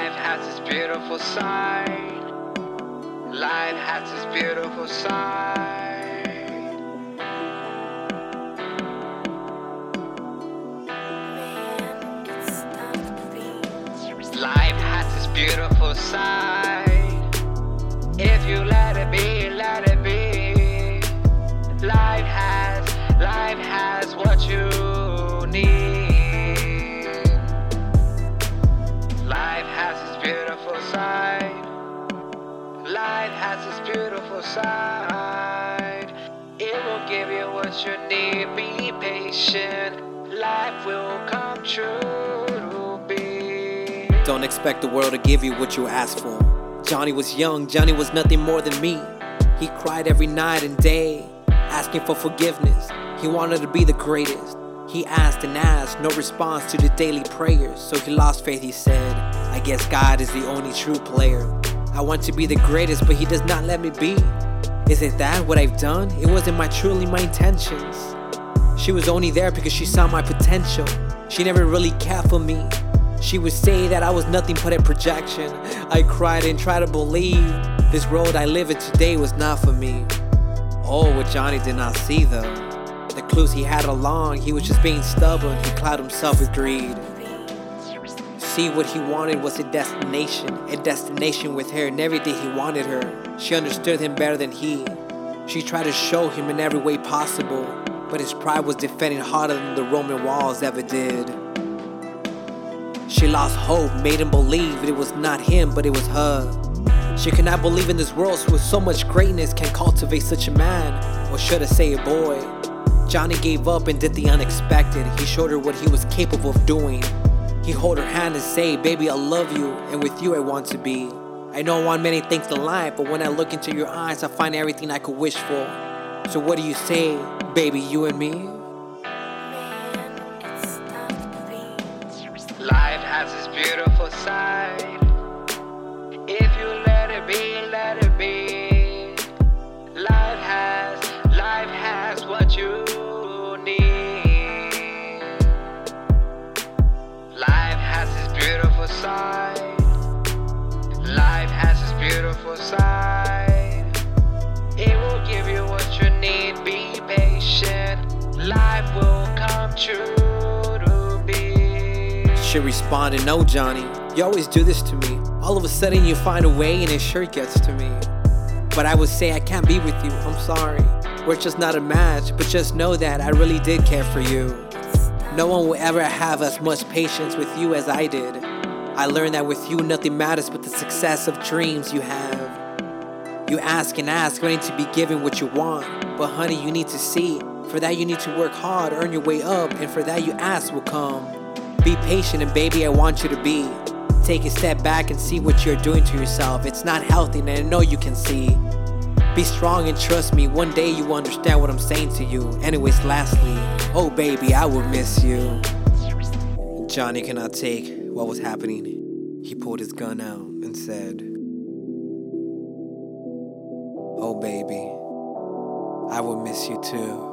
Life has its beautiful side. Life has its beautiful side. Life has its beautiful side. If you let beautiful side. Life has its beautiful side. It will give you what you need. Be patient. Life will come true be. Don't expect the world to give you what you ask for. Johnny was young, Johnny was nothing more than me. He cried every night and day, asking for forgiveness. He wanted to be the greatest. He asked and asked, no response to the daily prayers. So he lost faith, he said, I guess God is the only true player. I want to be the greatest, but he does not let me be. Isn't that what I've done? It wasn't my truly my intentions. She was only there because she saw my potential. She never really cared for me. She would say that I was nothing but a projection. I cried and tried to believe this road I live in today was not for me. Oh, what Johnny did not see though. The clues he had along, he was just being stubborn. He clouded himself with greed. See what he wanted was a destination, a destination with her, and every day he wanted her. She understood him better than he. She tried to show him in every way possible, but his pride was defending harder than the Roman walls ever did. She lost hope, made him believe it was not him, but it was her. She could not believe in this world with so much greatness can cultivate such a man, or should I say a boy. Johnny gave up and did the unexpected. He showed her what he was capable of doing. He hold her hand and say, Baby, I love you, and with you I want to be. I know I want many things in life, but when I look into your eyes, I find everything I could wish for. So what do you say, baby, you and me? Life has its beautiful side. Beautiful side. Life has its beautiful side. It will give you what you need. Be patient. Life will come true to be. She responded, No, Johnny, you always do this to me. All of a sudden, you find a way and it sure gets to me. But I would say I can't be with you, I'm sorry. We're just not a match, but just know that I really did care for you. No one will ever have as much patience with you as I did. I learned that with you, nothing matters but the success of dreams you have. You ask and ask, wanting to be given what you want. But honey, you need to see. For that, you need to work hard, earn your way up, and for that, you ask will come. Be patient, and baby, I want you to be. Take a step back and see what you're doing to yourself. It's not healthy, and I know you can see. Be strong and trust me, one day you will understand what I'm saying to you. Anyways, lastly, oh baby, I will miss you. Johnny cannot take what was happening. He pulled his gun out and said, Oh baby, I will miss you too.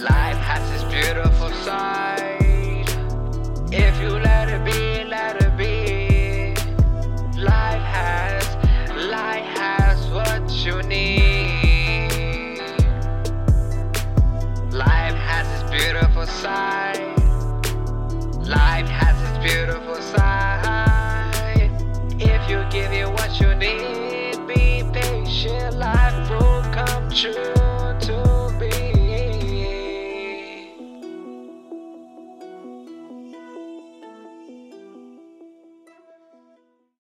Life has its beautiful side. You need. Life has its beautiful side. Life